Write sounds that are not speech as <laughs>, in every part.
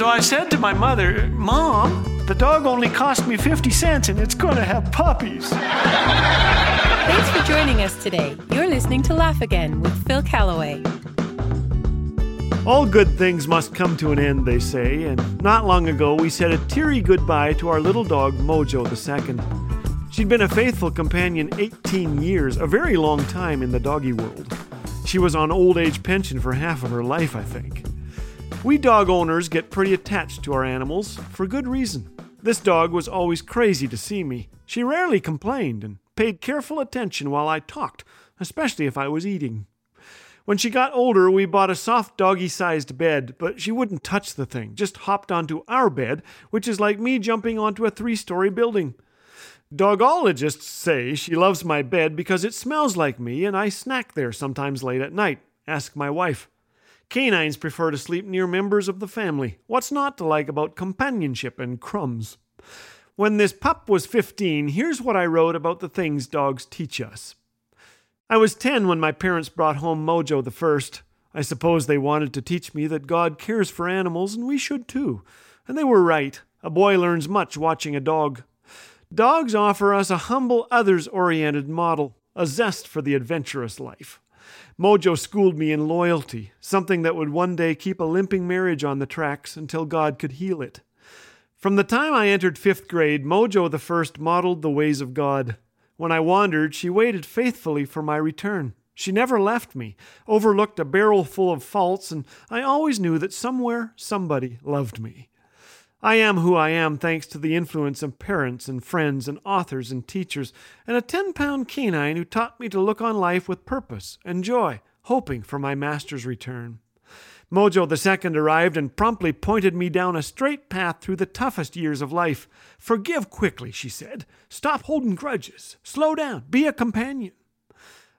So I said to my mother, Mom, the dog only cost me 50 cents and it's going to have puppies. Thanks for joining us today. You're listening to Laugh Again with Phil Callaway. All good things must come to an end, they say, and not long ago we said a teary goodbye to our little dog Mojo II. She'd been a faithful companion 18 years, a very long time in the doggy world. She was on old age pension for half of her life, I think. We dog owners get pretty attached to our animals for good reason. This dog was always crazy to see me. She rarely complained and paid careful attention while I talked, especially if I was eating. When she got older, we bought a soft doggy sized bed, but she wouldn't touch the thing, just hopped onto our bed, which is like me jumping onto a three story building. Dogologists say she loves my bed because it smells like me and I snack there sometimes late at night. Ask my wife. Canines prefer to sleep near members of the family. What's not to like about companionship and crumbs? When this pup was 15, here's what I wrote about the things dogs teach us. I was 10 when my parents brought home Mojo the first. I suppose they wanted to teach me that God cares for animals and we should too. And they were right. A boy learns much watching a dog. Dogs offer us a humble, others oriented model, a zest for the adventurous life. Mojo schooled me in loyalty, something that would one day keep a limping marriage on the tracks until God could heal it. From the time I entered fifth grade, Mojo the first modeled the ways of God. When I wandered, she waited faithfully for my return. She never left me, overlooked a barrel full of faults, and I always knew that somewhere somebody loved me. I am who I am thanks to the influence of parents and friends and authors and teachers, and a ten pound canine who taught me to look on life with purpose and joy, hoping for my master's return. Mojo the second arrived and promptly pointed me down a straight path through the toughest years of life. Forgive quickly, she said. Stop holding grudges. Slow down. Be a companion.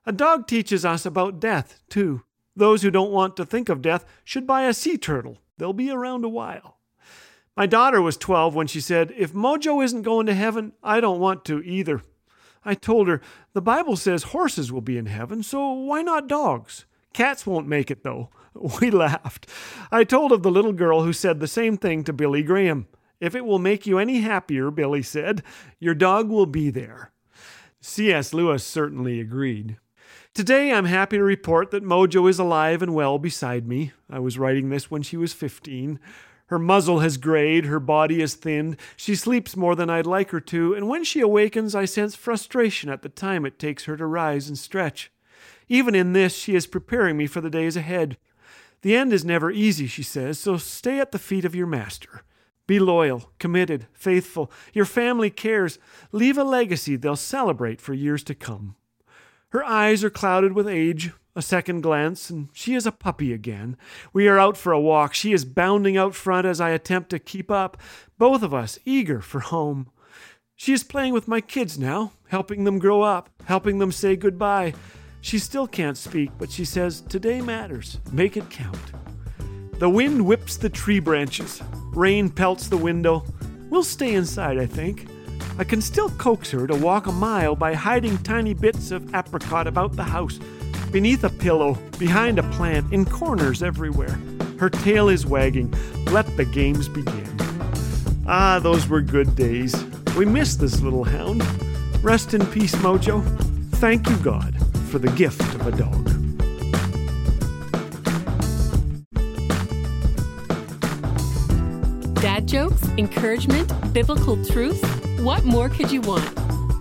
A dog teaches us about death, too. Those who don't want to think of death should buy a sea turtle. They'll be around a while. My daughter was 12 when she said, If Mojo isn't going to heaven, I don't want to either. I told her, The Bible says horses will be in heaven, so why not dogs? Cats won't make it, though. <laughs> We laughed. I told of the little girl who said the same thing to Billy Graham. If it will make you any happier, Billy said, your dog will be there. C.S. Lewis certainly agreed. Today I'm happy to report that Mojo is alive and well beside me. I was writing this when she was 15. Her muzzle has grayed, her body is thinned, she sleeps more than I'd like her to, and when she awakens, I sense frustration at the time it takes her to rise and stretch. Even in this, she is preparing me for the days ahead. The end is never easy, she says, so stay at the feet of your master. Be loyal, committed, faithful. Your family cares. Leave a legacy they'll celebrate for years to come. Her eyes are clouded with age, a second glance, and she is a puppy again. We are out for a walk. She is bounding out front as I attempt to keep up, both of us eager for home. She is playing with my kids now, helping them grow up, helping them say goodbye. She still can't speak, but she says, Today matters. Make it count. The wind whips the tree branches. Rain pelts the window. We'll stay inside, I think. I can still coax her to walk a mile by hiding tiny bits of apricot about the house, beneath a pillow, behind a plant, in corners everywhere. Her tail is wagging. Let the games begin. Ah, those were good days. We miss this little hound. Rest in peace, Mojo. Thank you, God for the gift of a dog. Dad jokes, encouragement, biblical truth. What more could you want?